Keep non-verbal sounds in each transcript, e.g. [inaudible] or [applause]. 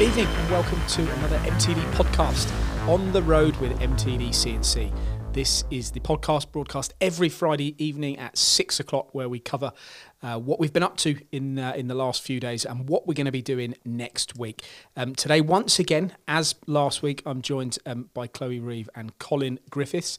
Good evening and welcome to another MTD podcast on the road with MTD CNC. This is the podcast broadcast every Friday evening at six o'clock, where we cover uh, what we've been up to in uh, in the last few days and what we're going to be doing next week. Um, today, once again, as last week, I'm joined um, by Chloe Reeve and Colin Griffiths.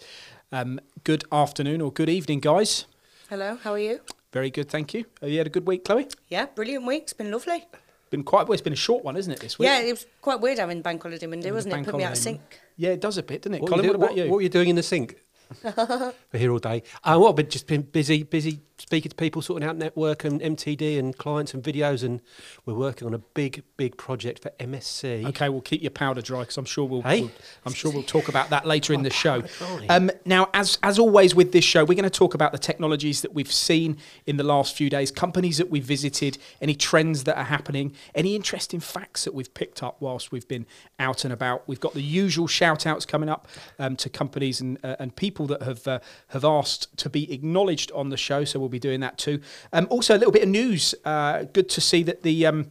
Um, good afternoon or good evening, guys. Hello, how are you? Very good, thank you. Have you had a good week, Chloe? Yeah, brilliant week. It's been lovely. Been quite well. It's been a short one, isn't it? This week. Yeah, it was quite weird having bank holiday Monday, Yeah, wasn't it? Put me out of sync. Yeah, it does a bit, doesn't it? What, Colin, you what do- about you? what, what are you doing in the sink? [laughs] We're here all day. Uh, well, I've been just been busy, busy speaking to people, sorting out network and MTD and clients and videos, and we're working on a big, big project for MSC. Okay, we'll keep your powder dry because I'm sure we'll, Hey? we'll- I'm sure we'll talk about that later in the show. Um, now, as as always with this show, we're going to talk about the technologies that we've seen in the last few days, companies that we've visited, any trends that are happening, any interesting facts that we've picked up whilst we've been out and about. We've got the usual shout outs coming up um, to companies and uh, and people that have uh, have asked to be acknowledged on the show, so we'll be doing that too. Um, also, a little bit of news. Uh, good to see that the um,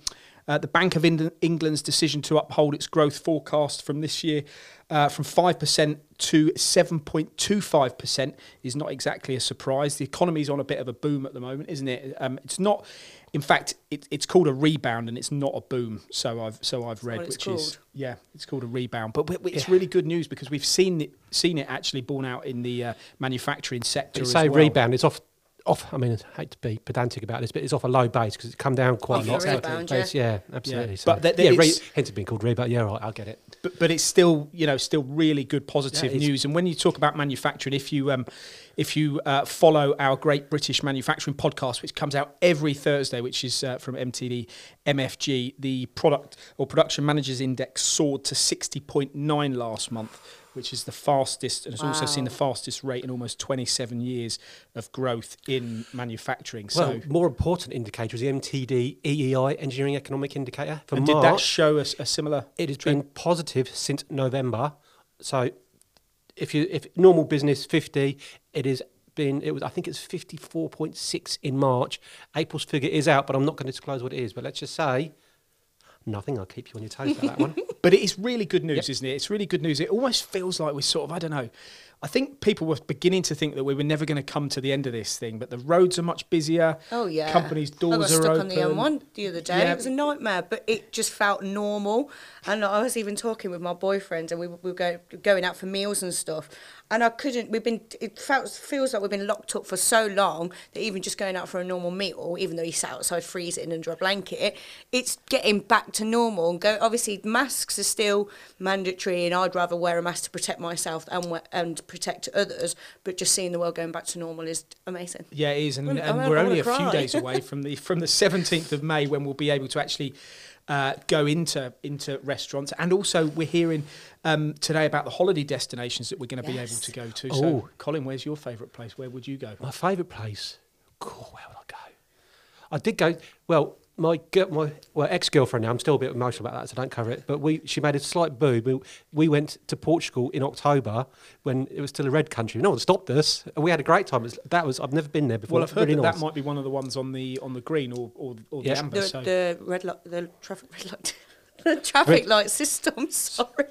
uh, the Bank of Eng- England's decision to uphold its growth forecast from this year uh, from 5% to 7.25% is not exactly a surprise. The economy's on a bit of a boom at the moment, isn't it? Um, it's not, in fact, it, it's called a rebound and it's not a boom. So I've so I've read, what it's which is yeah, it's called a rebound. But, but it's really good news because we've seen it seen it actually borne out in the uh, manufacturing sector. But as say well. rebound, it's off. Off. I mean, I hate to be pedantic about this, but it's off a low base because it's come down quite Off a a lot. rebound, Base, yeah, absolutely. Yeah. So, But there- there yeah, re- hence it being called rebound. Yeah, right, I'll get it. but, but it's still you know still really good positive Yeah, news and when you talk about manufacturing if you um if you uh, follow our great british manufacturing podcast which comes out every thursday which is uh, from mtd mfg the product or production managers index soared to 60.9 last month which is the fastest and it's also seen the fastest rate in almost 27 years of growth in manufacturing so more important indicator is the MTD EEI Engineering Economic Indicator for and did that March. show us a similar It has trend? been positive since November. So if you if normal business 50, it is been it was I think it's 54.6 in March. April's figure is out, but I'm not going to disclose what it is. But let's just say nothing. I'll keep you on your toes for that one. [laughs] But it is really good news, Yep. isn't it? It's really good news. It almost feels like we're sort of, I don't know. I think people were beginning to think that we were never going to come to the end of this thing, but the roads are much busier. Oh yeah. Companies' doors I got doors are stuck open. on the M1 the other day. Yeah. It was a nightmare, but it just felt normal. And I was even talking with my boyfriend, and we, were- we were going going out for meals and stuff. And I couldn't. We've been. It felt feels like we've been locked up for so long that even just going out for a normal meal, even though you sat outside freezing under a blanket, it's getting back to normal. And go. Obviously, masks are still mandatory, and I'd rather wear a mask to protect myself and and protect others. But just seeing the world going back to normal is amazing. Yeah, it is, and, and we're only a gonna few days away [laughs] from the from the seventeenth of May when we'll be able to actually uh, go into into restaurants, and also we're hearing um, today about the holiday destinations that we're going to be able to go to. Oh. So, Colin, where's your favourite place? Where would you go? My favourite place. Cool, where would I go? I did go. Well, my girl, my well ex girlfriend. Now I'm still a bit emotional about that, so don't cover it. But we, she made a slight boo. We, we went to Portugal in October when it was still a red country. No one stopped us. We had a great time. Was, that was I've never been there before. Well, I've heard really that nice. that might be one of the ones on the on the green or or, or the amber. the, so. the red light, the traffic [laughs] red light, the [laughs] traffic Red- light system. [laughs] Sorry,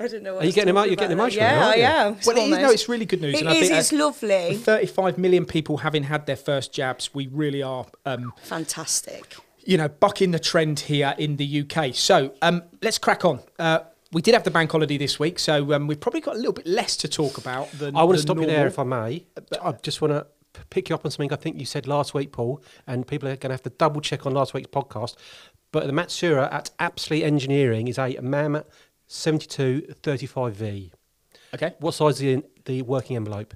I don't know. What Are you getting emo- talking you're getting about emotional there. now, Yeah, aren't I you? am. well, it is, no, it's really good news. It and I think, It's lovely. 35 million people having had their first jabs, we really are, um, Fantastic. you know, bucking the trend here in the UK. So um, let's crack on. Uh, we did have the bank holiday this week, so um, we've probably got a little bit less to talk about than. I want to than stop you there, if I may. I just want to pick you up on something I think you said last week, Paul, and people are going to have to double check on last week's podcast. But the Matsuura at Apsley Engineering is a MAM 7235V. Okay. What size is the, the working envelope?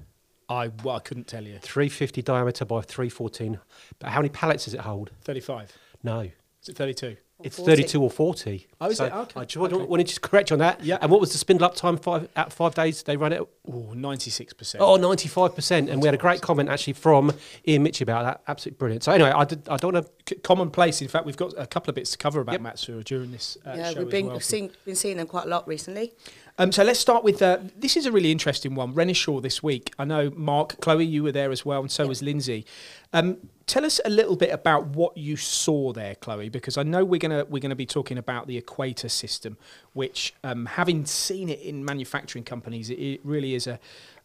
I, well, I couldn't tell you. 350 diameter by 314. But how many pallets does it hold? 35. No. Is it 32? It's 40. 32 or 40. Oh, is So it? Okay, I just wanted, okay. wanted to correct you on that. Yeah. And what was the spindle up time five, at five days? They run it Oh, 96%. Oh, 95%. And we had a great comment actually from Ian Mitchell about that. Absolutely brilliant. So, anyway, I, did, I don't want to. C- commonplace. In fact, we've got a couple of bits to cover about Yep. Matsuura during this uh, yeah, show we've as been well. seen, been seeing them quite a lot recently. Um, so let's start with uh, this is a really interesting one. Renishaw this week. I know Mark, Chloe, you were there as well, and so was Lindsay. Um, tell us a little bit about what you saw there, Chloe, because I know we're gonna we're gonna be talking about the Equator system, which, um, having seen it in manufacturing companies, it, it really is a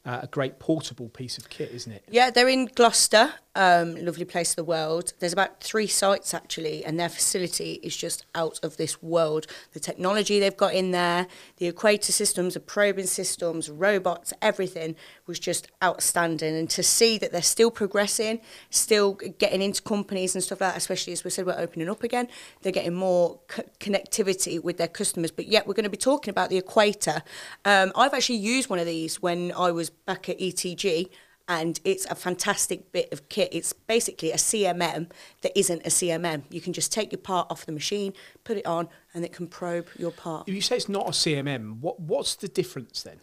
uh, a great portable piece of kit, isn't it? Yeah, they're in Gloucester, um, lovely place of the world. There's about three sites actually, and their facility is just out of this world. The technology they've got in there, the equator systems, the probing systems, robots, everything was just outstanding. And to see that they're still progressing, still getting into companies and stuff like that, especially as we said, we're opening up again, they're getting more co- connectivity with their customers. But yet, we're going to be talking about the equator. Um, I've actually used one of these when I was back at ETG and it's a fantastic bit of kit. It's basically a CMM that isn't a CMM. You can just take your part off the machine, put it on, and it can probe your part. If you say it's not a CMM, what what's the difference then?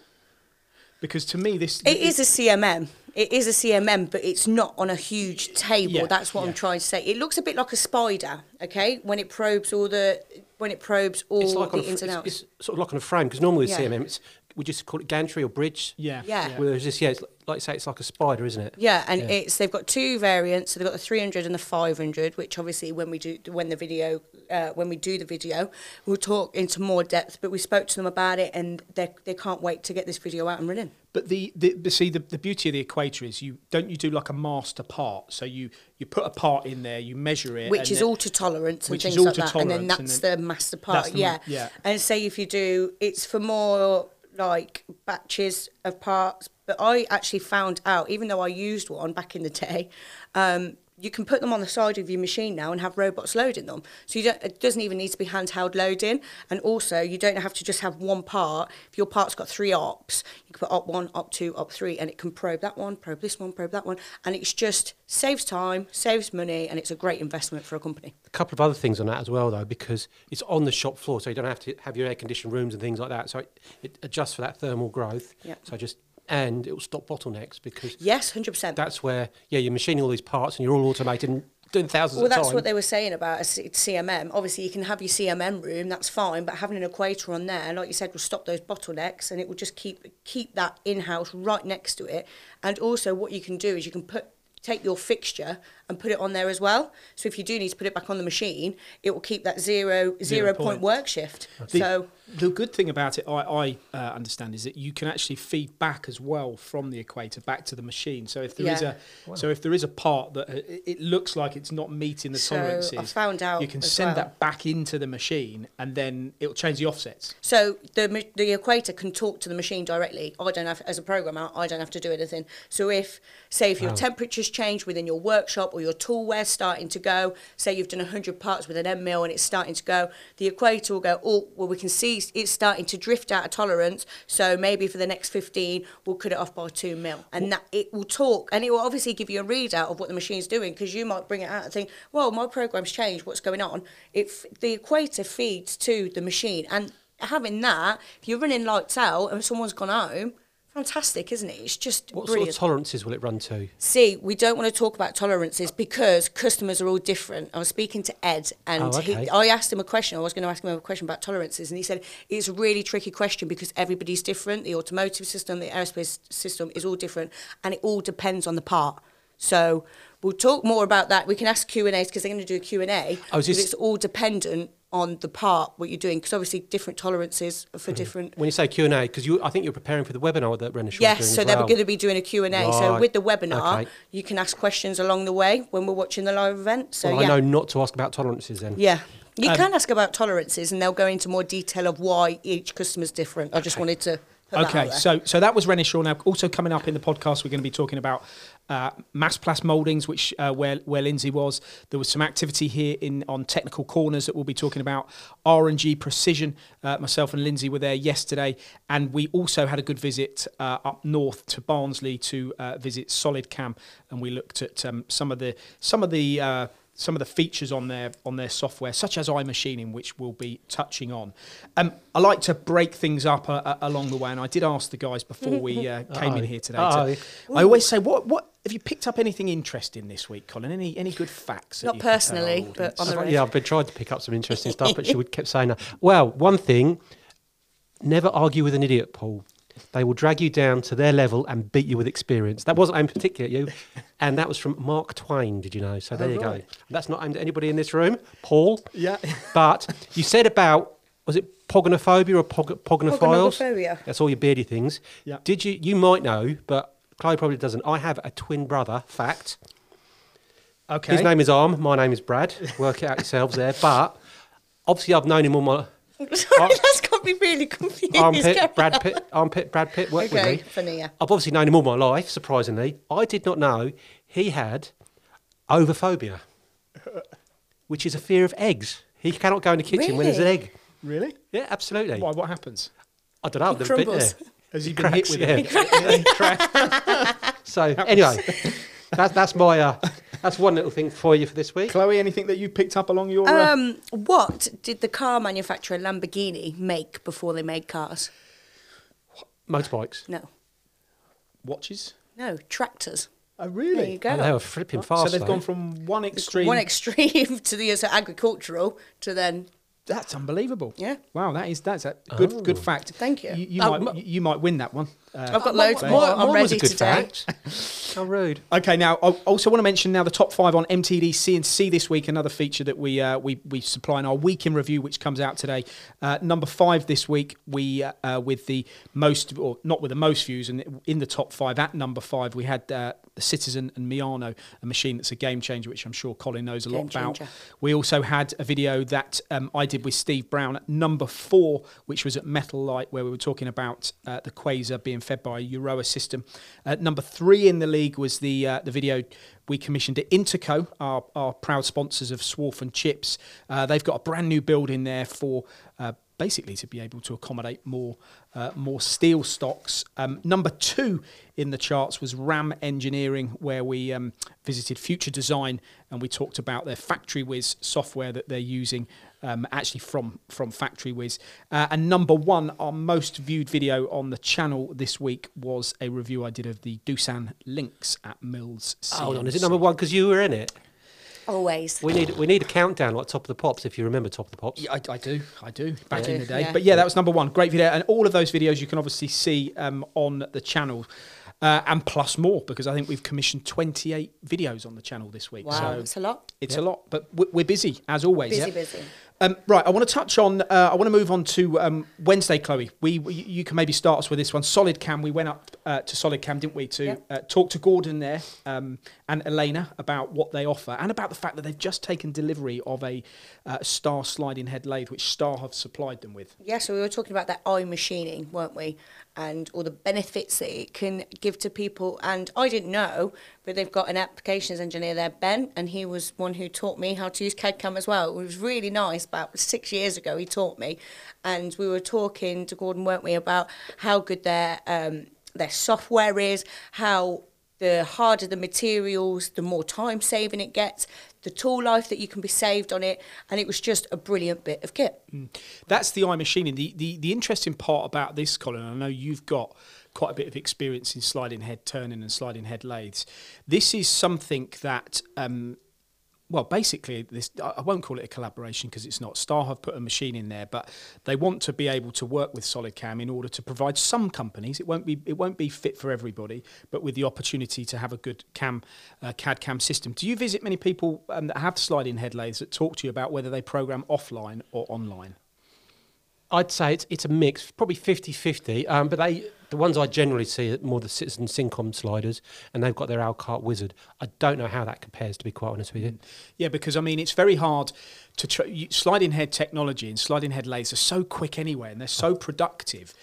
Because to me, this It is a CMM. It is a CMM, but it's not on a huge table. Yeah, That's what yeah. I'm trying to say. It looks a bit like a spider, okay? When it probes all the when it probes all It's like the ins and outs. it's sort of like on a frame because normally Yeah. CMM it's we just call it gantry or bridge. Yeah, Yeah. Whereas this, yeah, it's like you say, it's like a spider, isn't it? Yeah, and Yeah. it's they've got two variants. So they've got the 300 and the 500, which obviously when we do when the video uh, when we do the video, we'll talk into more depth. But we spoke to them about it, and they they can't wait to get this video out and running. But the, the but see the, the beauty of the equator is you don't you do like a master part. So you you put a part in there, you measure it, which is then- auto tolerance and things like that, and then auto-tolerance, and that's then- the master That's part. the yeah. ma- yeah. And say if you do, it's for more like batches of parts. But I actually found out, even though I used one back in the day, um, you can put them on the side of your machine now and have robots loading them. So you don't, it doesn't even need to be handheld loading. And also, you don't have to just have one part. If your part's got three ops, you can put op one, op two, op three, and it can probe that one, probe this one, probe that one. And it's just saves time, saves money, and it's a great investment for a company. A couple of other things on that as well, though, because it's on the shop floor, so you don't have to have your air conditioned rooms and things like that. So it, it adjusts for that thermal growth. Yep. So just and it will stop bottlenecks because Yes, hundred percent. that's where yeah you're machining all these parts and you're all automated and doing thousands Well, at that's time. what they were saying about a CMM. Obviously, you can have your CMM room, that's fine, but having an equator on there, like you said, will stop those bottlenecks, and it will just keep keep that in house right next to it. And also, what you can do is you can put take your fixture and put it on there as well. So if you do need to put it back on the machine, it will keep that zero zero point. point work shift. The, so the good thing about it, I, I uh, understand, is that you can actually feed back as well from the equator back to the machine. So if there is Yeah. a, so if there is a part that uh, it, it looks like it's not meeting the So, I found out you can send well. that back into the machine, and then it'll change the offsets. So the the equator can talk to the machine directly. I don't have, as a programmer, I don't have to do anything. So if, say, if your temperatures change within your workshop or your toolware's starting to go, say you've done 100 parts with an end mill and it's starting to go, the equator will go, oh, well, we can see it's starting to drift out of tolerance. So maybe for the next 15, we'll cut it off by two mil. And that it will talk and it will obviously give you a readout of what the machine's doing because you might bring it out and think, well, my program's changed, what's going on? If the equator feeds to the machine. And having that, if you're running lights out and someone's gone home, fantastic, isn't it? It's just what brilliant. sort of tolerances will it run to? See, we don't want to talk about tolerances because customers are all different. I was speaking to Ed, and Oh, okay. he, I asked him a question. I was going to ask him a question about tolerances, and he said it's a really tricky question because everybody's different. The automotive system, the aerospace system is all different, and it all depends on the part. So we'll talk more about that. We can ask Q and A's because they're going to do a Q and A. Oh, because It's all dependent on the part what you're doing because obviously different tolerances for Mm-hmm. different When you say Q and A, because you, I think you're preparing for the webinar that Renishaw Yes, doing so they're well. going to be doing a Q&A. So with the webinar, okay. you can ask questions along the way when we're watching the live event. So Well, yeah. I know not to ask about tolerances then. Yeah. You Um, can ask about tolerances and they'll go into more detail of why each customer's different. I just wanted to Okay, so so that was Renishaw. Now, also coming up in the podcast, we're going to be talking about uh, Massplas moldings, which uh, where where Lindsay was. There was some activity here in on technical corners that we'll be talking about. R and G precision. Uh, myself and Lindsay were there yesterday, and we also had a good visit uh, up north to Barnsley to uh, visit SolidCam, and we looked at um, some of the some of the. Some of the features on their on their software, such as iMachining, which we'll be touching on. Um, I like to break things up uh, uh, along the way, and I did ask the guys before we uh, [laughs] came in Oh. here today. Oh. To, I always say, what what have you picked up anything interesting this week, Colin? Any any good facts? Not you can tell our personally, but on the road. yeah, I've been trying to pick up some interesting stuff, but she would kept saying that. Well, one thing, never argue with an idiot, Paul. They will drag you down to their level and beat you with experience. That wasn't aimed particularly at you, [laughs] and that was from Mark Twain. Did you know? So there oh, you go. That's not aimed at anybody in this room, Paul. Yeah. But you said about was it pogonophobia or pog- pogonophiles? Pogonophobia. That's all your beardy things. Yeah. Did you? You might know, but Chloe probably doesn't. I have a twin brother. Fact. Okay. His name is Arm. My name is Brad. Work it out yourselves there. But obviously, I've known him all my [laughs] Sorry, that's got me really confused. Carry armpit. Brad. Pitt. Armpit. Brad Pitt. Worked with me. funny, yeah. I've obviously known him all my life. Surprisingly, I did not know he had ovophobia, which is a fear of eggs. He cannot go in the kitchen when there's an egg. Really? Yeah, absolutely. Why? What happens? I don't know. He never been crumbles. there. Has he He been hit with yeah. it? [laughs] [laughs] So anyway, that's that's my uh, that's one little thing for you for this week. Chloe, anything that you picked up along your? Uh, Um, what did the car manufacturer Lamborghini make before they made cars? Motorbikes. No, watches. no, tractors. Oh, really? There you go. Oh, they were flipping fast. So they've though. gone from one extreme. One extreme [laughs] to the so agricultural to then That's unbelievable. Yeah. Wow, that is that's a good Oh. good fact. Thank you. You, you Oh, might m- you might win that one. Uh, I've got loads my- more. I'm was ready a good today. fact. How rude. Okay, now I also want to mention now the top five on MTD CNC this week. Another feature that we uh, we we supply in our week in review, which comes out today. Uh, number five this week, we uh, uh, with the most or not with the most views, and in the top five at number five, we had uh, the Citizen and Miyano, a machine that's a game changer, which I'm sure Colin knows a lot Game about. We also had a video that um, I did with Steve Brown at number four, which was at Metal Light, where we were talking about uh, the Quaser being fed by a Erowa system. At number three in the league was the uh, the video we commissioned at Interco, our, our proud sponsors of Swarf and Chips. Uh, they've got a brand new building there for. Uh, Basically, to be able to accommodate more uh, more steel stocks. Um, number two in the charts was Ram Engineering, where we um, visited Future Design and we talked about their Factory Wiz software that they're using, um, actually from from Factory Wiz. Uh, and number one, our most viewed video on the channel this week was a review I did of the Doosan Lynx at Mills. Hold on, is it number one because you were in it? Always. We need we need a countdown like Top of the Pops if you remember Top of the Pops. Yeah, I, I do. I do. Back Yeah. in the day. Yeah. But yeah, that was number one. Great video. And all of those videos you can obviously see um, on the channel. Uh, and plus more because I think we've commissioned 28 videos on the channel this week. Wow, so that's a lot. it's a lot, but we- we're busy as always. Busy, yeah? busy. Um, right, I want to touch on. Uh, I want to move on to um, Wednesday, Chloe. We, we you can maybe start us with this one. SolidCam. We went up uh, to SolidCam, didn't we, to Yeah. uh, talk to Gordon there um, and Elena about what they offer and about the fact that they've just taken delivery of a uh, Star sliding head lathe, which Star have supplied them with. Yeah, so we were talking about that iMachining, weren't we? And all the benefits that it can give to people. And I didn't know, but they've got an applications engineer there, Ben, and he was one who taught me how to use CAD-CAM as well. It was really nice. About six years ago, he taught me, and we were talking to Gordon, weren't we, about how good their um, their software is, how the harder the materials, the more time saving it gets, the tool life that you can be saved on it, and it was just a brilliant bit of kit. That's the iMachining. The, the the interesting part about this, Colin, I know you've got quite a bit of experience in sliding head turning and sliding head lathes. This is something that. Um, well, basically, this I won't call it a collaboration because it's not. Star have put a machine in there, but they want to be able to work with SolidCam in order to provide some companies. It won't be it won't be fit for everybody, but with the opportunity to have a good cam uh, CAD cam system. Do you visit many people um, that have sliding head lathes that talk to you about whether they program offline or online? I'd say it's it's a mix, probably 50-50. Um, but they the ones I generally see are more the Citizen Cincom sliders, and they've got their Alkart Wizard. I don't know how that compares, to be quite honest with you. Mm. Yeah, because I mean, it's very hard to tr- sliding head technology and sliding head lathes are so quick anyway, and they're so productive.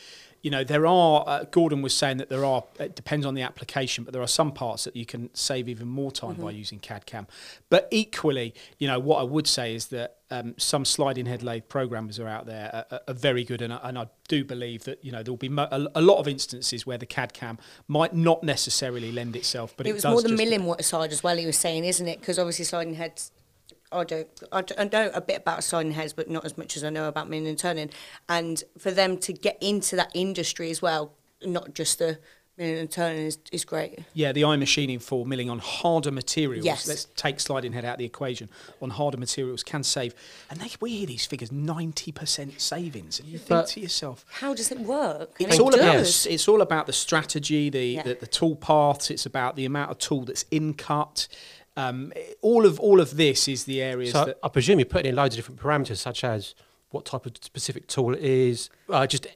You know, there are. Uh, Gordon was saying that there are. It depends on the application, but there are some parts that you can save even more time by using CAD CAM. But equally, you know, what I would say is that um, some sliding head lathe programmers are out there are, are- are very good, and I, and I do believe that you know there will be mo- a, a lot of instances where the CAD CAM might not necessarily lend itself, but it, it was does more the milling side as well. He was saying, isn't it? Because obviously sliding heads. I don't. I, know a bit about sliding heads, but not as much as I know about milling and turning. And for them to get into that industry as well, not just the milling and turning is, is great. Yeah, the iMachining for milling on harder materials. Yes. Let's take sliding head out of the equation. On harder materials can save, and they, we hear these figures ninety percent savings, and you think to yourself, How does it work? It's it all about it's all about the strategy, the, Yeah. the the tool paths. It's about the amount of tool that's in cut. Um, all of all of this is the areas So that I presume you're putting in loads of different parameters, such as what type of specific tool it is, uh, just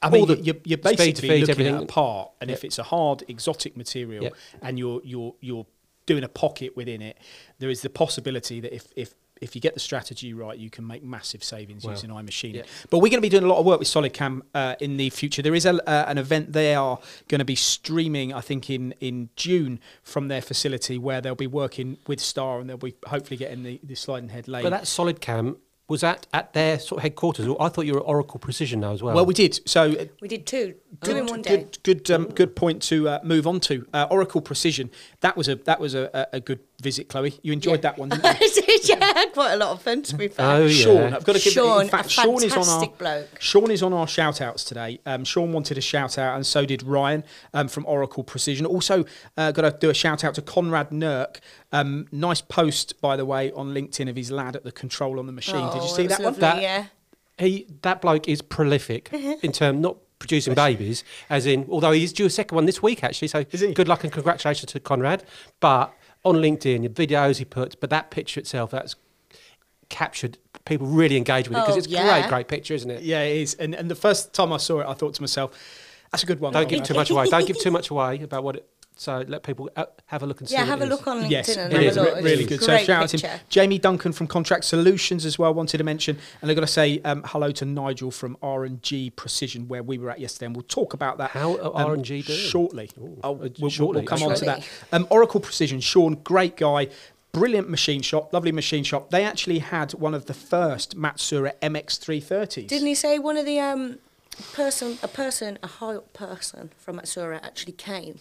I mean, you're, you're basically feed, looking everything. at a part, and if it's a hard exotic material, Yeah. and you're you're you're doing a pocket within it, there is the possibility that if if if you get the strategy right, you can make massive savings Wow. using iMachining. Yeah. But we're going to be doing a lot of work with SolidCam uh, in the future. There is a, uh, an event they are going to be streaming, I think, in, in June from their facility where they'll be working with Star and they'll be hopefully getting the, the sliding head lathe. But that SolidCam was that at their sort of headquarters. I thought you were at Oracle Precision now as well. well, we did. So uh, We did two, two in Good, one day. good, good, um, good point to uh, move on to. Uh, Oracle Precision. That was a that was a, a a good visit, Chloe. You enjoyed Yeah. that one, didn't [laughs] you? I did, yeah, [laughs] quite a lot of fun to be fair. Oh, yeah. Sean, I've got to give Sean, in fact, a Sean is on our bloke. Sean is on our shout outs today. Um, Sean wanted a shout out, and so did Ryan um, from Oracle Precision. Also, uh, got to do a shout out to Conrad Nurk. Um, nice post, by the way, on LinkedIn of his lad at the control on the machine. did you Oh, see it was that one? lovely, That- Yeah. he that bloke is prolific [laughs] in terms not producing babies, as in although he's due a second one this week actually. So Is he? good luck and congratulations to Conrad. But on LinkedIn, the videos he puts, but that picture itself, that's captured. People really engage with it because Oh, it's a yeah. great, great picture, isn't it? Yeah, it is. And and the first time I saw it, I thought to myself, "That's a good one." Don't give give too much away. Don't give too [laughs] much away about what it. So let people uh, have a look and see. Yeah, have it a is. look on LinkedIn Yes, and it have is a look. re- really a good. So great shout out to him. Jamie Duncan from Contract Solutions as well wanted to mention, and I've got to say um, hello to Nigel from R and G Precision where we were at yesterday, and we'll talk about that. How um, R&G doing? shortly. Ooh, Oh, we'll, we'll- shortly, we'll come that's on to that. Um, Oracle Precision, Sean, great guy. Brilliant machine shop, lovely machine shop. They actually had one of the first Matsuura MX330s. Didn't he say one of the um person, a person, a high up person from Matsuura actually came?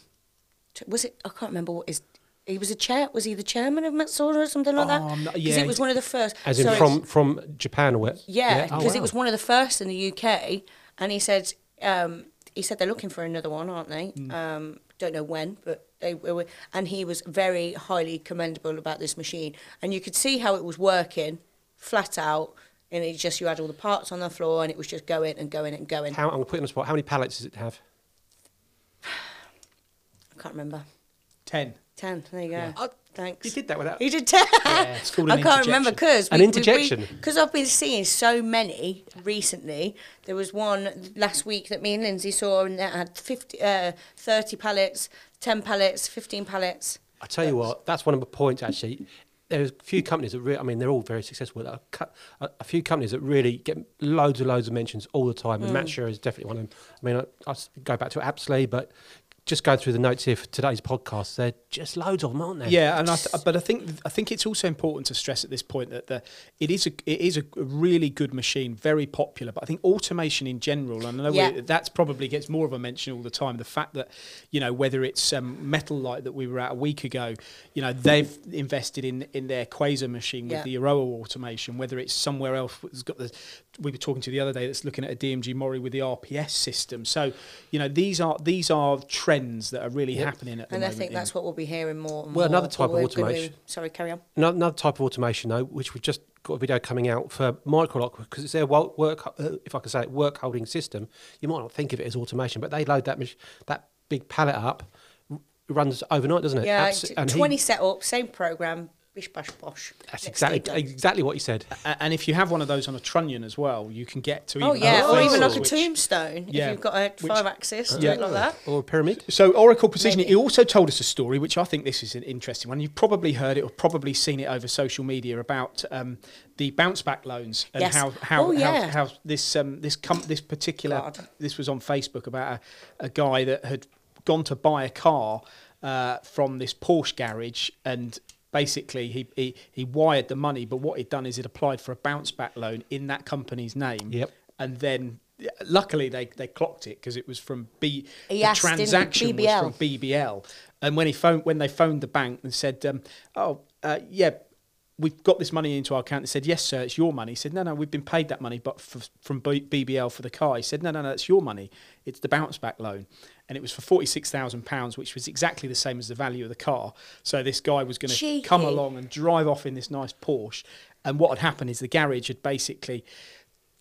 To, was it? I can't remember what his. He was a chair. Was he the chairman of Matsuura or something like that? Oh, I'm Because yeah, it was one of the first. As in from from Japan or where? Yeah, Oh, because wow. it was one of the first in the UK, and he said um, he said they're looking for another one, aren't they? Hmm. Um, don't know when, but they were. And he was very highly commendable about this machine, and you could see how it was working, flat out, and it just you had all the parts on the floor, and it was just going and going and going. How, I'm going to put you on the spot. How many pallets does it have? I can't remember. Ten. Ten. There you go. Yeah. Oh, Thanks. You did that without. He did ten. Yeah, it's called [laughs] I can't remember because An interjection? Because I've been seeing so many recently. There was one last week that me and Lindsay saw, and that had 50, uh, 30 pallets, 10 pallets, 15 pallets. I tell you what, that's one of my points actually. There's a few companies that really, I mean, they're all very successful. A, a, a few companies that really get loads and loads of mentions all the time, Mm. and Matsuura is definitely one of them. I mean, I go back to Apsley, but just going through the notes here for today's podcast, they're just loads of them, aren't there? Yeah, and I th- but I think I think it's also important to stress at this point that the, it is a it is a really good machine, very popular. But I think automation in general, and I know we- Yeah. that's probably gets more of a mention all the time. The fact that you know whether it's um, Metal Light that we were at a week ago, you know they've invested in in their Quaser machine with Yeah. the Erowa automation. Whether it's somewhere else that's got the we were talking to the other day that's looking at a DMG Mori with the RPS system. So you know these are these are trends that are really Yep. happening at the moment. And I think that's what we'll be hearing more and Well, more. another type of we're automation. sorry, carry on. Another, another type of automation, though, which we've just got a video coming out for Microlock, because it's their work, uh, if I can say it, work holding system. You might not think of it as automation, but they load that mach- that big pallet up, runs overnight, doesn't it? Yeah, Abs- t- and he- 20 setup, same program, bish bash bosh. that's exactly exactly what you said. A- And if you have one of those on a trunnion as well, you can get to even Oh yeah, other or even like places, a which- tombstone Yeah, if you've got a which- five axis, Yeah. something like that. Or a pyramid. So Oracle Precision, Maybe. he also told us a story, which I think this is an interesting one. You've probably heard it or probably seen it over social media about um, the bounce back loans and Yes. how how, Oh, yeah. how how this um, this com- this particular God. this was on Facebook about a, a guy that had gone to buy a car uh, from this Porsche garage and basically he, he he wired the money but what he'd done is he'd applied for a bounce back loan in that company's name. Yep. and then luckily they, they clocked it because it was from B He the asked, didn't transaction was from BBL and when he phoned when they phoned the bank and said um, oh uh, yeah we've got this money into our account. They said, yes, sir, it's your money. He said, no, no, we've been paid that money, but f from B- BBL for the car. He said, no, no, no, it's your money. It's the bounce back loan. And it was for £46,000, which was exactly the same as the value of the car. So this guy was going to come along and drive off in this nice Porsche. And what had happened is the garage had basically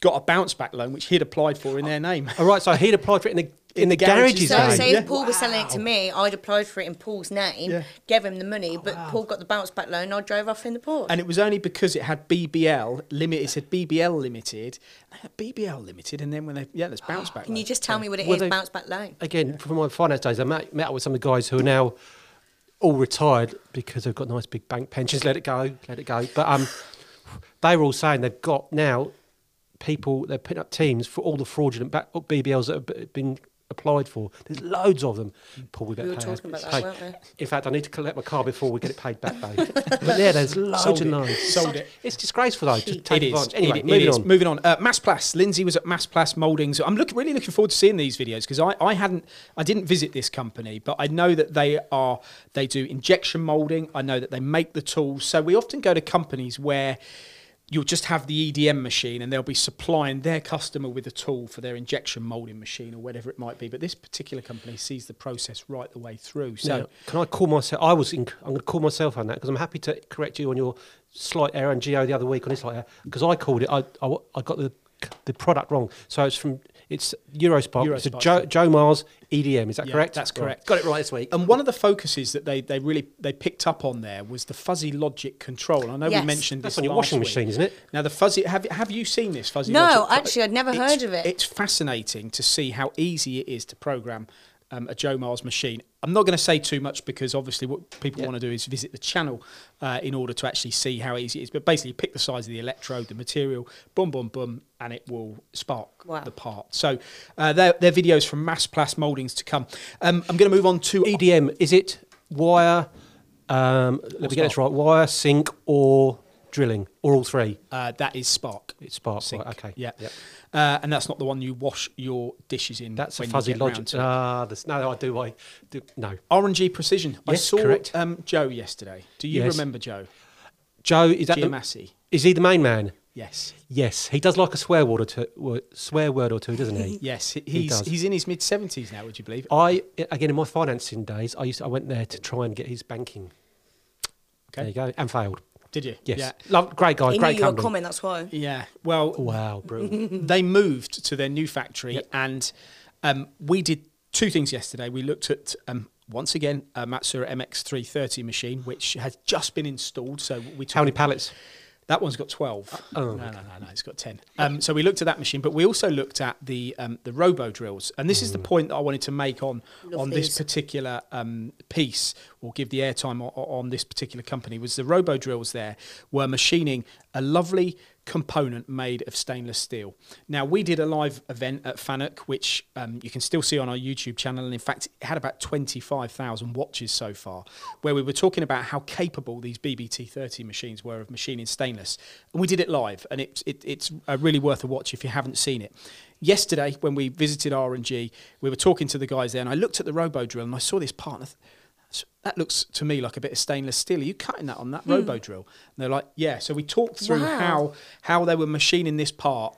got a bounce back loan, which he'd applied for in their name. All right, so he'd applied for it in the [laughs] in, In the the garage's garage's So, name. name. say Yeah. if Paul was selling it to me, I'd applied for it in Paul's name, Yeah. gave him the money, but Paul got the bounce back loan. I drove off in the Porsche. And it was only because it had BBL limit. It said BBL limited, BBL limited, and then when they yeah, there's bounce back. Can you just tell me what it is? Well, they- bounce back loan. Again, from my finance days, I met, met up with some of the guys who are now all retired because they've got nice big bank pensions. Let it go, let it go. But um, they were all saying they've got now people. They're putting up teams for all the fraudulent back, BBLs that have been applied for. There's loads of them. Paul, we better were pay talking about that, weren't we? In fact, I need to collect my car before we get it paid back, babe. but yeah, there's [laughs] loads Sold and it. loads. Sold it. It's disgraceful though. Just take It is. advantage. Anyway, It- it moving is. on. Moving on. Uh, Massplas. Lindsay was at Massplas Mouldings. I'm look, really looking forward to seeing these videos because I, I hadn't, I didn't visit this company, but I know that they are, they do injection moulding. I know that they make the tools. So we often go to companies where you'll just have the EDM machine and they'll be supplying their customer with a tool for their injection moulding machine or whatever it might be. But this particular company sees the process right the way through. So can I call myself? I was. In, I'm going to call myself on that because I'm happy to correct you on your slight error and Geo the other week on this slight error because I called it. I, I, I got the the product wrong. So it's from it's Eurospark. It's a Eurospark, Joe, yeah. Joemars EDM. Is that Yeah, correct? that's Right. correct. Got it right this week. And one of the focuses that they, they really they picked up on there was the fuzzy logic control. I know Yes. we mentioned That's this on your last washing week. machine, isn't it? Now the fuzzy have have you seen this fuzzy? No, logic? actually, I'd never It's- heard of it. It's fascinating to see how easy it is to program um, a Joemars machine. I'm not going to say too much because obviously what people Yeah. want to do is visit the channel uh, in order to actually see how easy it is. But basically, pick the size of the electrode, the material, boom, boom, boom, and it will spark Wow. the part. So uh, they're, they're videos from Massplas Mouldings to come. Um, I'm going to move on to EDM is it wire? Um, let me get this right. Wire, sync, or drilling, or all three. Uh, that is Spark. It's spark. Sync. Right, okay. Yeah. Yep. Uh, and that's not the one you wash your dishes in. That's a fuzzy logic. to. Ah, this, no, I do. I do. No. R&G Precision. I saw correct. Um, Joe yesterday. Do you Yes. remember Joe? Joe is that the, Giamassi. is he the main man? Yes. Yes, he does like a swear word or two. Swear word or two, doesn't he? [laughs] Yes. he- He He's does. he's in his mid seventies now. Would you believe? I again in my financing days, I used I went there to try and get his banking. Okay. There you go, and failed. Did you? Yes, Yeah. Love, great guy, he knew great you were company. coming, that's why. Yeah. Well, Wow, brilliant. [laughs] they moved to their new factory, Yep. and um, we did two things yesterday. We looked at um, once again a Matsuura MX330 machine, which has just been installed. So we took How many pallets? That one's got 12. Oh, no, no, no, no, it's got 10. Um, so we looked at that machine, but we also looked at the um, the ROBODRILLs. And this is the point that I wanted to make on, Love on this particular um, piece, or give the airtime on, on this particular company, was the ROBODRILLs there were machining a lovely component made of stainless steel. Now, we did a live event at Fanuc, which um, you can still see on our YouTube channel. And in fact, it had about 25,000 watches so far, where we were talking about how capable these BBT 30 machines were of machining stainless. And we did it live, and it, it, it's uh, really worth a watch if you haven't seen it. Yesterday, when we visited R&G, we were talking to the guys there, and I looked at the ROBODRILL and I saw this part. And I th- "That's- that looks to me like a bit of stainless steel. Are you cutting that on that ROBODRILL? And they're like, yeah. So we talked through Wow. how how they were machining this part.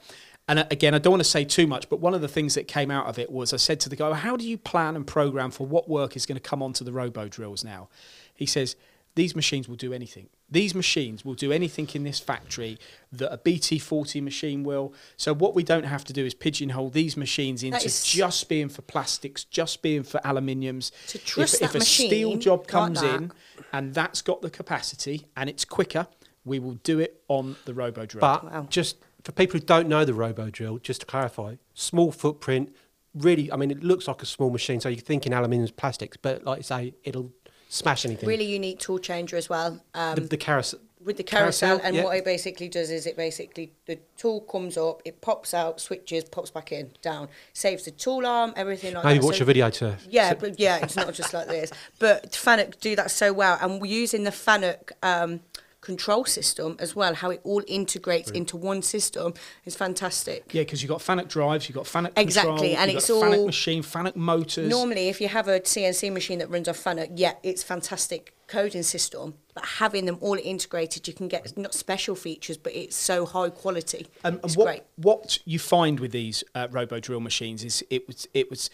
And uh, again, I don't want to say too much, but one of the things that came out of it was I said to the guy, well, "How do you plan and program for what work is going to come onto the ROBODRILLs now?" He says, "These machines will do anything. These machines will do anything in this factory that a BT40 machine will. So what we don't have to do is pigeonhole these machines into just being for plastics, just being for aluminiums. To trust if, that if a steel job comes that. in and that's got the capacity and it's quicker, we will do it on the ROBODRILL. But Wow. just for people who don't know the ROBODRILL, just to clarify, small footprint. Really, I mean, it looks like a small machine, so you're thinking aluminium plastics, but like I say, it'll smash anything. Really unique tool changer as well. Um, the, the carousel. with the carousel, carousel, and yeah. what it basically does is it basically the tool comes up, it pops out, switches, pops back in, down, saves the tool arm, everything like Maybe that. watch So- a video to. Yeah, but yeah, it's not just like this. But Fanuc do that so well, and we're using the Fanuc um, control system as well. How it all integrates into one system is fantastic. yeah, because you've got Fanuc drives, you've got Fanuc Exactly, control, and you've it's got Fanuc all- machine, Fanuc motors. Normally, if you have a CNC machine that runs off Fanuc, yeah, it's fantastic coding system, but having them all integrated, you can get not special features, but it's so high quality. Um, and it's what, great. what you find with these uh, ROBODRILL machines is it was it was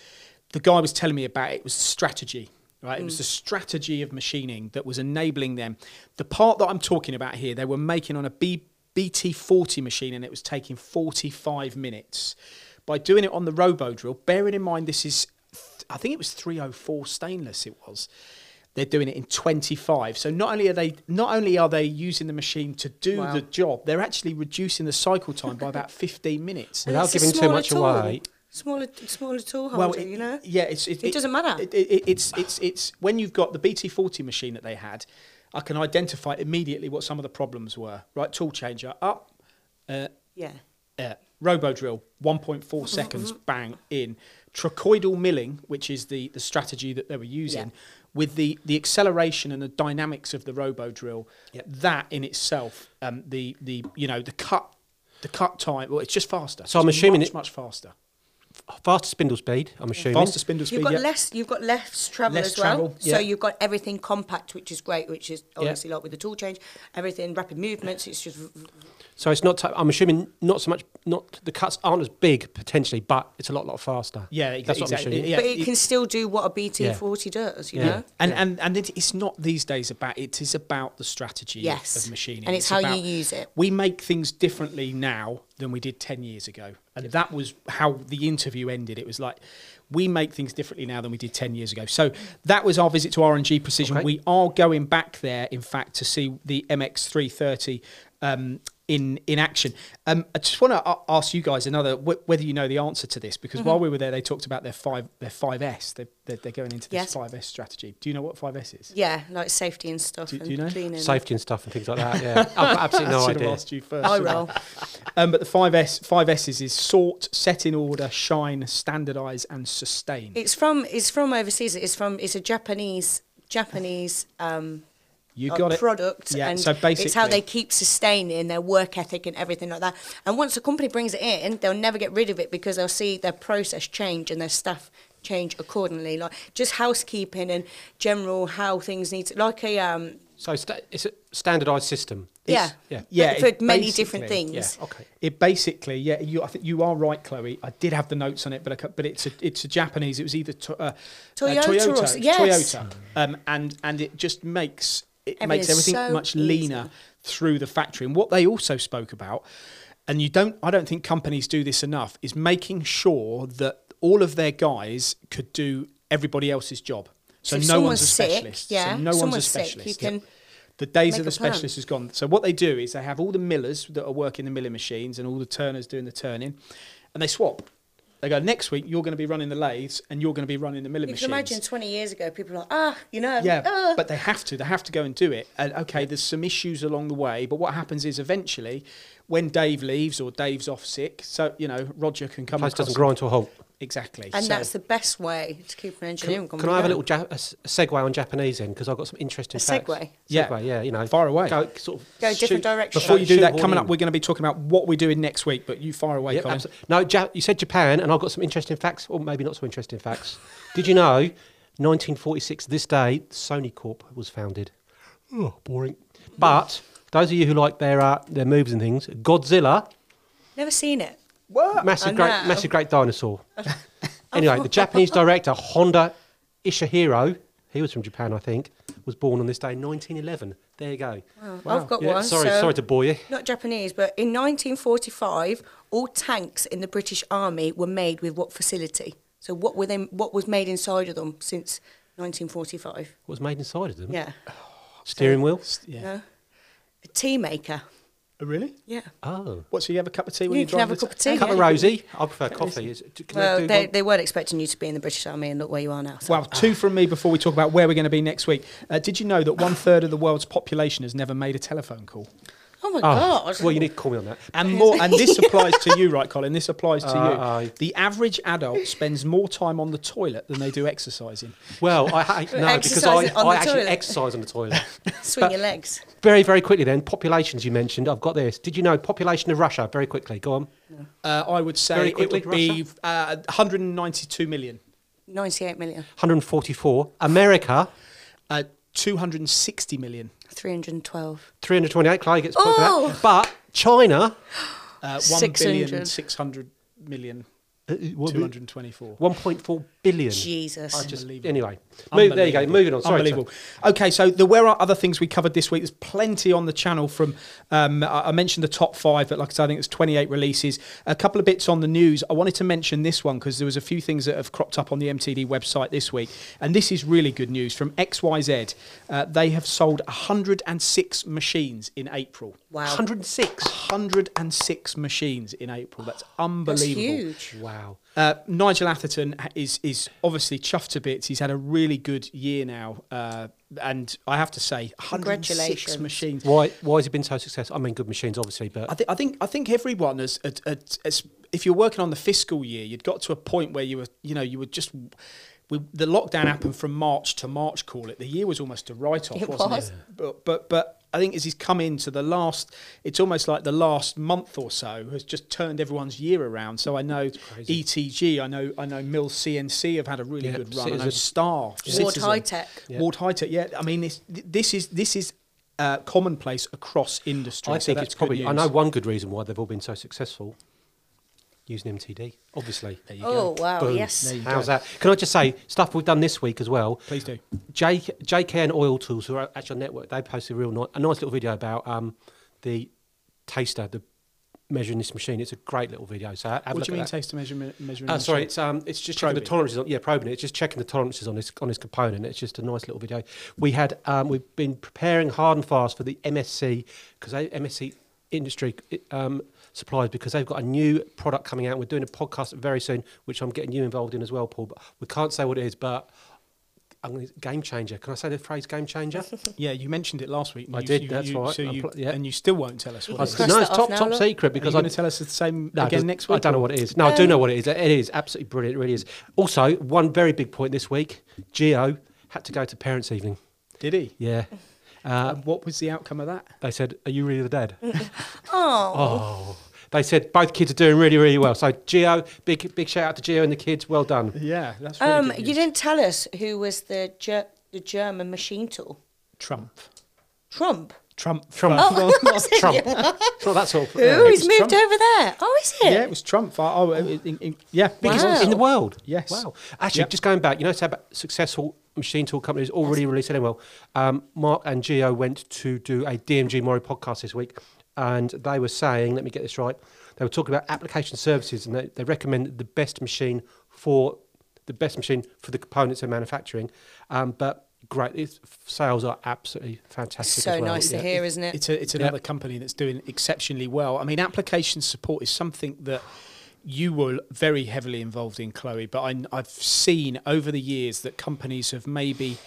the guy was telling me about it was strategy right? It was the strategy of machining that was enabling them. The part that i'm talking about here they were making on a B, bt40 machine and it was taking 45 minutes. By doing it on the ROBODRILL bearing in mind this is i think it was 304 stainless it was they're doing it in 25 so not only are they not only are they using the machine to do Wow. the job they're actually reducing the cycle time by about [laughs] 15 minutes. Without giving too much away- Smaller, smaller tool holder, it- you know. yeah it's it, It doesn't matter. it, it, it's it's it's when you've got the bt40 machine that they had i can identify immediately what some of the problems were right tool changer up uh, Yeah. uh, ROBODRILL 1.4 [laughs] seconds bang in trochoidal milling which is the the strategy that they were using Yeah. with the the acceleration and the dynamics of the ROBODRILL Yep. that in itself um the the you know the cut the cut time well it's just faster So I'm assuming much, it- much faster Faster spindle speed, I'm assuming. faster spindle speed You've got yeah. less. You've got less travel Less as well. travel, So you've got everything compact, which is great. Which is obviously like with the tool change, everything rapid movements. It's just So it's not. i I'm assuming not so much. Not the cuts aren't as big potentially, but it's a lot, lot faster. Yeah, ex- that's what I'm exactly. assuming. Yeah, but it it- can still do what a BT40 does. You Yeah. know. And and and it, it's not these days about it is about the strategy of- Yes. of machining, And it's how you use it. We make things differently now than we did ten years ago, and that was how the interview ended. It was like we make things differently now than we did ten years ago. So that was our visit to R&G Precision. Okay. We are going back there, in fact, to see the MX330. Um, in, in action, um, I just want to ask you guys another wh- whether you know the answer to this because Mm-hmm. while we were there, they talked about their five their five S. They're, they're, they're going into this Yes. five S strategy. Do you know what five S is? Yeah, like safety and stuff Do- do and you know? cleaning. Safety and stuff and things like that. Yeah, [laughs] I've got absolutely no I should idea. have asked you first. I shouldn't roll. Um, but the five S five S's is sort, set in order, shine, standardize, and sustain. It's from it's from overseas. It's from it's a Japanese Japanese um, You got it. product, Yeah, and so it's how they keep sustaining their work ethic and everything like that. And once a company brings it in, they'll never get rid of it because they'll see their process change and their staff change accordingly. Like just housekeeping and general how things need to like a um So sta- it's a standardised system. yeah yeah. Yeah, for it many different things. Yeah. Okay. It basically, yeah, you, I think you are right, Chloe. I did have the notes on it, but I, but it's a it's a Japanese. It was either to, uh, Toyota uh, Toyota, it's yes. Toyota, um, and and it just makes it Everything makes everything so much easy. leaner through the factory. And what they also spoke about, and you don't, I don't think companies do this enough, is making sure that all of their guys could do everybody else's job. So, So no one's a sick, specialist. yeah, so no one's a sick, specialist. you can The days of the plan. specialist is gone. So what they do is they have all the millers that are working the milling machines and all the turners doing the turning, and they swap. They go next week you're going to be running the lathes and you're going to be running the milling You machines. can imagine 20 years ago, people are like, ah, you know, Yeah, ah. but they have to. They have to go and do it. And okay, there's some issues along the way, but what happens is eventually, when Dave leaves or Dave's off sick, so you know Roger can come. Place doesn't grind to a halt. Exactly. and so- that's the best way to keep an engineering Can, company can I have a little ja- a s- a segue on Japanese in Because I've got some interesting A facts. segue? Yeah. Segue, yeah, you know. Far away. Go, sort of Go different shoot- direction. Before you do that, shoehorn coming in. up, we're going to be talking about what we're doing next week. But you fire away, Yeah, Colin. absolutely. No, ja- you said Japan, and I've got some interesting facts, or maybe not so interesting facts. Did you know, 1946, this day, Sony Corp was founded. Oh, boring. But those of you who like their uh, their moves and things, Godzilla, Never seen it. What? massive great, massive great dinosaur. [laughs] anyway, the Japanese director Honda Ishihiro, he was from Japan, I think, was born on this day in 1911. There you go. I've got Yeah, one. sorry, so sorry to bore you. Not Japanese, but in 1945, all tanks in the British Army were made with what facility? So what were they? What was made inside of them since 1945? What was made inside of them? Yeah, Steering wheel. Yeah. no, a tea maker. Oh, really? Yeah. Oh. What? So you have a cup of tea when You you can drive have a cup of tea. a Cup of yeah. rosy. I prefer coffee. Is, can Well, they, one? they weren't expecting you to be in the British Army and look where you are now. So. Well, two from me before we talk about where we're going to be next week. Uh, did you know that one third of the world's population has never made a telephone call? Oh my Oh, God. Well, you need to call me on that. And more, and this applies to you, right, Colin? This applies to Uh, you. aye. The average adult spends more time on the toilet than they do exercising. Well, I ha- no because I, I actually toilet. exercise on the toilet. [laughs] Swing your legs. very, very quickly then, populations you mentioned. I've got this. Did you know population of Russia? Very quickly, go on. Uh, I would say Very it quickly, would be uh, 192 million. 98 million. 144. America, Uh, 260 million. 312. 328. Chloe gets point for that. But China, Uh, 1 billion 600. 600 million uh, what- 224. 1.4 billion. Jesus. I just Unbelievable. anyway. Move, there you go. Moving on. Sorry. Unbelievable. Okay, so there are other things we covered this week. There's plenty on the channel from. Um, I I mentioned the top five, but like I said, I think it's 28 releases. A couple of bits on the news. I wanted to mention this one because there was a few things that have cropped up on the MTD website this week, and this is really good news from XYZ. Uh, they have sold 106 machines in April. wow. 106. 106 machines in April. That's unbelievable. That's huge. Wow. Uh, Nigel Atherton is is obviously chuffed to bits. He's had a really good year now, uh, and I have to say, 106 Congratulations. machines. Why? Why has it been so successful? I mean, good machines, obviously, but I think I think I think everyone has, if you're working on the fiscal year, you'd got to a point where you were, you know, you were just. We, the lockdown happened from March to March. Call it the year was almost a write-off, wasn't was. it? But but but I think as he's come into the last, it's almost like the last month or so has just turned everyone's year around. So I know. ETG, I know I know Mill CNC have had a really Yeah, good run. I know Citizen. Star, Ward High Tech. Yeah. Ward High Tech. Yeah, I mean this this is this is uh, commonplace across industry. I so think it's probably. I know one good reason why they've all been so successful. Using MTD, obviously. There you Oh, go. wow. Boom. Yes. There you How's go. that? Can I just say stuff we've done this week as well? Please do. J, JKN Oil Tools, who are actually on network, they posted a real ni- a nice little video about um, the taster, the measuring this machine. It's a great little video. So have What look do you mean at that. taste measurement? measuring Uh, sorry, it's um, it's just checking the tolerances. On, yeah, probing it. It's just checking the tolerances on this on this component. It's just a nice little video. We had um, we've been preparing hard and fast for the MSC because MSC industry um, suppliers because they've got a new product coming out. We're doing a podcast very soon, which I'm getting you involved in as well, Paul. But we can't say what it is, but. I'm gonna, game changer. Can I say the phrase game changer? [laughs] Yeah, you mentioned it last week. I you- did, you- that's you- right. So you, pl- yeah. and you still won't tell us what I it said, is. Cross no, it's top now, top look. secret Are you because going to tell us the same No, again next week? I don't know what it is. No, I do um, know what it is. It is absolutely brilliant. It really is. Also, one very big point this week: Geo had to go to parents' evening. Did he? Yeah, uh, And what was the outcome of that? they said, "Are you really the dad?" [laughs] [laughs] Oh. oh, they said both kids are doing really, really well. So Geo, big, big shout out to Geo and the kids. Well done. Yeah, that's really Um, good you didn't tell us who was the ger- the German machine tool. Trumpf. Trumpf. Trumpf. Trumpf. Well, [laughs] not Trump. it's not that sort. Who? yeah. He's moved Trumpf. over there. Oh, is it? Yeah, it was Trumpf. Oh, in, in, in, yeah, Biggest Wow. in the world. Yes. Wow. Actually, Yep. just going back, you know, it's about successful machine tool companies already releasing well. Um, Mark and Geo went to do a DMG Mori podcast this week, and they were saying, let me get this right, they were talking about application services, and they, they recommend the best machine for the best machine for the components they're manufacturing. Um, but great, it's, sales are absolutely fantastic. So as well. nice to Yeah. hear, isn't it? It's a, it's Yep. another company that's doing exceptionally well. I mean, application support is something that you were very heavily involved in, Chloe. But I, I've seen over the years that companies have maybe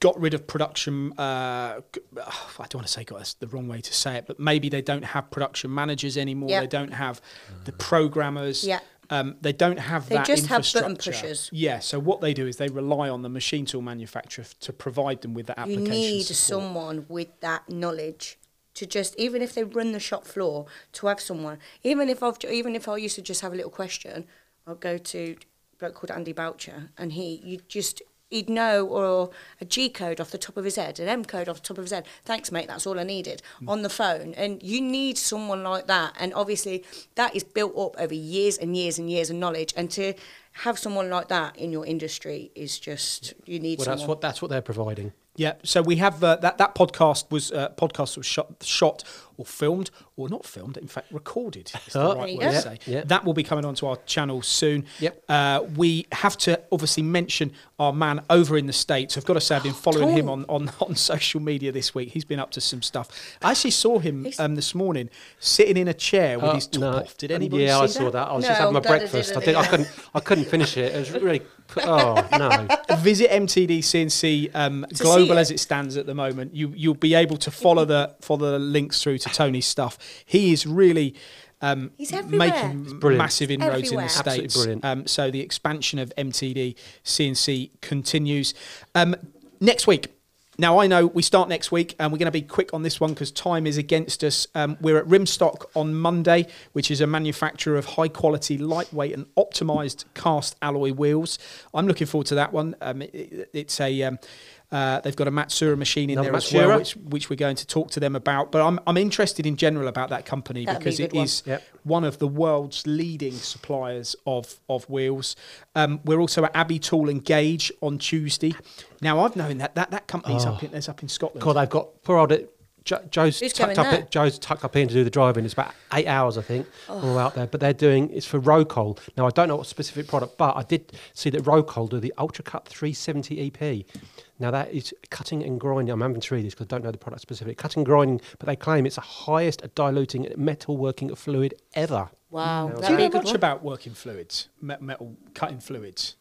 got rid of production. Uh, g- I don't want to say got that's the wrong way to say it, but maybe they don't have production managers anymore. Yep. They don't have the programmers. Yeah. Um, they don't have They that They just have button pushers. Yeah, so what they do is they rely on the machine tool manufacturer to provide them with that You application need support. someone with that knowledge to just even if they run the shop floor to have someone. Even if I've even if I used to just have a little question, I'll go to a bloke called Andy Boucher, and he you just he'd know or a G code off the top of his head, an M code off the top of his head. Thanks, mate. That's all I needed mm. on the phone. And you need someone like that. And obviously, that is built up over years and years and years of knowledge. And to have someone like that in your industry is just you need Well, someone. that's what that's what they're providing. Yeah, so we have uh, that. That podcast was uh, podcast was shot, shot or filmed, or not filmed. In fact, recorded. Is the Oh, right word go. to say. Yeah, yeah. That will be coming onto our channel soon. Yep. Uh, we have to obviously mention our man over in the states. I've got to say, I've been following him on, on [laughs] on social media this week. He's been up to some stuff. I actually saw him um, this morning sitting in a chair with Uh, his top no. off. Did anybody Yeah, see I that? saw that. I was No, just having my breakfast. I didn't, did. I yeah. couldn't. I couldn't finish it. It was really. [laughs] Oh no. visit MTD CNC um, Global as it stands at the moment. You you'll be able to follow the follow the links through to Tony's stuff. He is really um, He's everywhere. making brilliant. massive inroads in Everywhere. the Absolutely states. brilliant. Um, so the expansion of MTD CNC continues. Um, next week. Now I know we start next week, and we're going to be quick on this one because time is against us. Um, we're at Rimstock on Monday, which is a manufacturer of high quality, lightweight, and optimized cast alloy wheels. I'm looking forward to that one. Um, it- it- it's a um, Uh, they've got a Matsuura machine in Another there as well, which which we're going to talk to them about. But I'm I'm interested in general about that company That'd because a it one. is Yep. one of the world's leading suppliers of of wheels. Um, we're also at Abbey Tool and Gauge on Tuesday. Now I've known that that that company's up in there's up in Scotland. God, they've got poor old Jo- Joe's Who's tucked up. there? Joe's tucked up in to do the driving. It's about eight hours, I think, all out there. But they're doing it's for Rocol. Now I don't know what specific product, but I did see that Rocol do the Ultra Cut 370 EP. Now that is cutting and grinding. I'm having to read this because I don't know the product specific. Cutting and grinding, but they claim it's the highest diluting metal working fluid ever. Wow, Do you know much one. about working fluids, metal cutting fluids?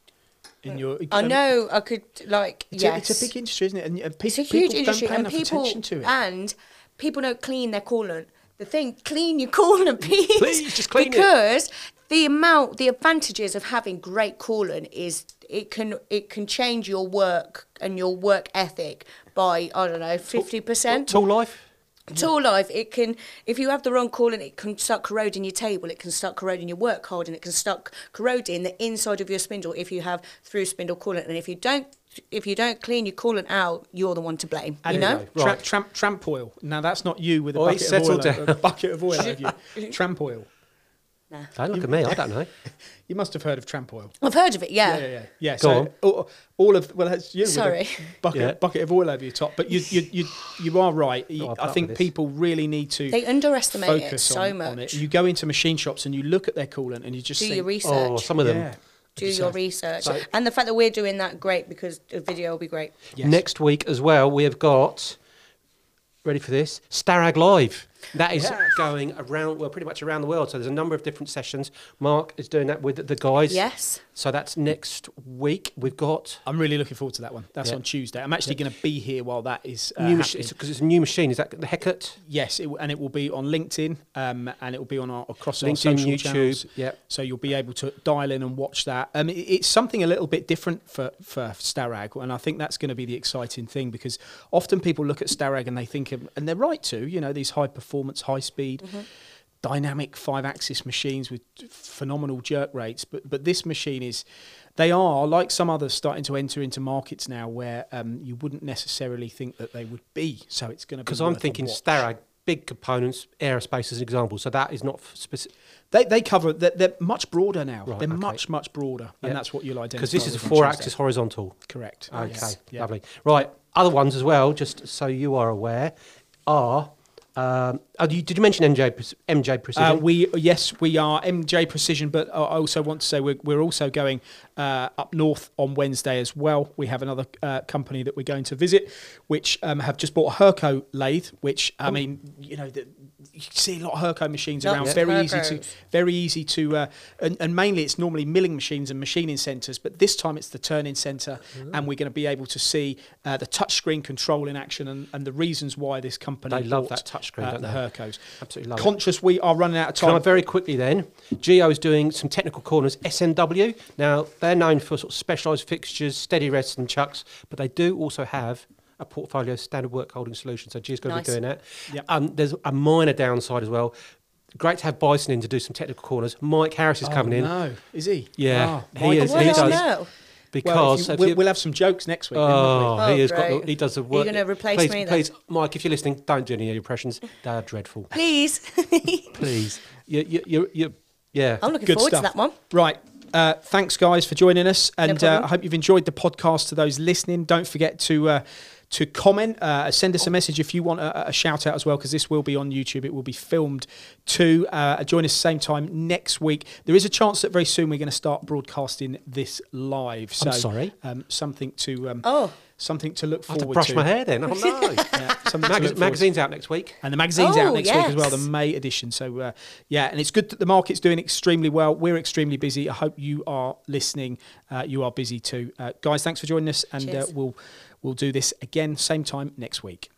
In your, I um, know I could like It's, yes. a, it's a big industry, isn't it? And, and pe- It's a people huge don't industry, pay and people attention to it. and people don't clean their coolant. The thing, clean your coolant, [laughs] please. Please, just clean it. because the amount, the advantages of having great coolant is it can it can change your work and your work ethic by I don't know fifty percent. Tool life. Tool life, it can if you have the wrong coolant, it can start corroding your table. It can start corroding your work hold, and it can start corroding the inside of your spindle if you have through spindle coolant. And if you don't, if you don't clean your coolant out, you're the one to blame. And you know. go. Tra- tramp, tramp oil. Now that's not you with a Oh, bucket it's of oil. settled over- down. [laughs] A bucket of oil over you. [laughs] [laughs] Tramp oil. Nah. Don't look at me. I don't know. [laughs] You must have heard of tramp oil. I've heard of it. Yeah. Yeah, yeah, yeah. yeah Go so on. all, all of well, that's you Sorry. with a bucket, Yeah. bucket of oil over your top. But you, you, you, you are right. You- Oh, I'll put I up think with this. people really need to They underestimate it focus so on, much. on it. You go into machine shops and you look at their coolant and you just Do think, your oh, research. Oh, some of them. yeah. Do your research. so- and the fact that we're doing that, great, because the video will be great. Yes. Next week as well, we have got ready for this Starrag Live. That is Yeah. going around, well, pretty much around the world. So there's a number of different sessions. Mark is doing that with the guys. Yes. So that's next week. We've got I'm really looking forward to that one. That's Yeah. on Tuesday. I'm actually going to be here while that is uh, new machine because it's a new machine. Is that the Heckert? Yes, it, and it will be on LinkedIn, um, and it will be on our across our LinkedIn, social YouTube. channels. Yep. So you'll be able to dial in and watch that. Um, it, it's something a little bit different for for Starrag, and I think that's going to be the exciting thing because often people look at Starrag and they think, of, and they're right to, you know, these high performance, high speed. Dynamic five-axis machines with phenomenal jerk rates, but but this machine is, they are like some others starting to enter into markets now where um, you wouldn't necessarily think that they would be. So it's going to be Because I'm thinking watch. Starrag, big components, aerospace as an example. So that is not specific. They, they cover they're, they're much broader now. Right, they're okay. much much broader, and that's what you'll identify. Because this is a four-axis horizontal. Correct. Okay, Yes. Yeah. lovely. Right, other ones as well, just so you are aware, are. Um, oh, you, did you mention MJ, MJ Precision? Uh, we yes we are MJ Precision, but I also want to say we're, we're also going uh, up north on Wednesday as well. We have another uh, company that we're going to visit, which um, have just bought a Hurco lathe. Which I mean, you know, the, you see a lot of Hurco machines Lots around. of Very easy to very easy to, uh, and, and mainly it's normally milling machines and machining centres, but this time it's the turning centre, and we're going to be able to see uh, the touchscreen control in action and, and the reasons why this company They love bought, that touchscreen, uh, don't the they? Hurcos. Absolutely love it. Conscious, we are running out of Can I time. very quickly then? Geo is doing some technical corners. SMW. Now they're known for sort of specialised fixtures, steady rests and chucks, but they do also have a portfolio of standard work holding solutions. So Geo's going Nice. to be doing that. Yep. Um, there's a minor downside as well. Great to have Bison in to do some technical corners. Mike Harris is Oh, coming in No, is he? Yeah, Ah, he Mike is- What he do I does. Know? because Well, you- we'll, you- we'll have some jokes next week. then, won't we? Oh, he Oh, has got. great. The, he does the Are you work. gonna replace please, me then? Please, Mike, if you're listening, don't do any of your impressions. They are dreadful. [laughs] Please. [laughs] Please, you, you, you, you yeah. I'm looking Good forward stuff. to that one. Right. Uh, thanks, guys, for joining us, and uh. I hope you've enjoyed the podcast. To those listening, don't forget to uh, to comment, uh, send us a message if you want a, a shout out as well, because this will be on YouTube. It will be filmed too. Uh, join us same time next week. There is a chance that very soon we're going to start broadcasting this live. So, I'm sorry? Um, something to um, Oh. something to look I have to forward brush to. my hair then. Oh no. [laughs] Yeah, something to Magaz- look forward magazine's out next week. And the magazine's Oh, out next week as well, the. May edition. So, uh, yeah, and it's good that the market's doing extremely well. We're extremely busy. I hope you are listening. Uh, you are busy too. Uh, guys, thanks for joining us, and uh, we'll we'll do this again same time next week.